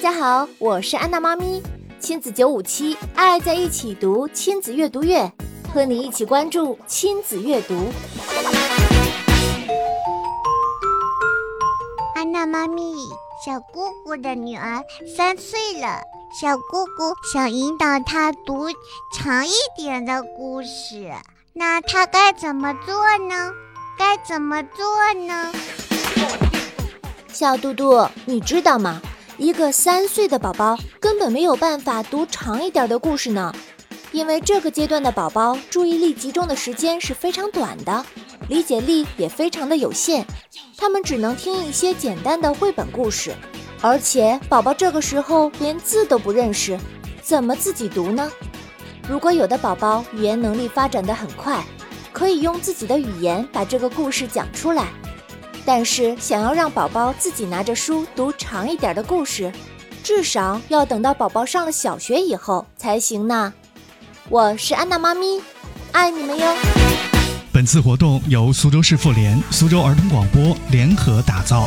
家好，我是安娜妈咪，亲子九五七，爱在一起读亲子阅读月，和你一起关注亲子阅读。安娜妈咪，小姑姑的女儿三岁了，小姑姑想引导她读长一点的故事，那她该怎么做呢？该怎么做呢？小嘟嘟，你知道吗？一个三岁的宝宝根本没有办法读长一点的故事呢，因为这个阶段的宝宝注意力集中的时间是非常短的，理解力也非常的有限，他们只能听一些简单的绘本故事，而且宝宝这个时候连字都不认识，怎么自己读呢？如果有的宝宝语言能力发展的很快，可以用自己的语言把这个故事讲出来。但是，想要让宝宝自己拿着书读长一点的故事，至少要等到宝宝上了小学以后才行呢。我是安娜妈咪，爱你们哟。本次活动由苏州市妇联、苏州儿童广播联合打造。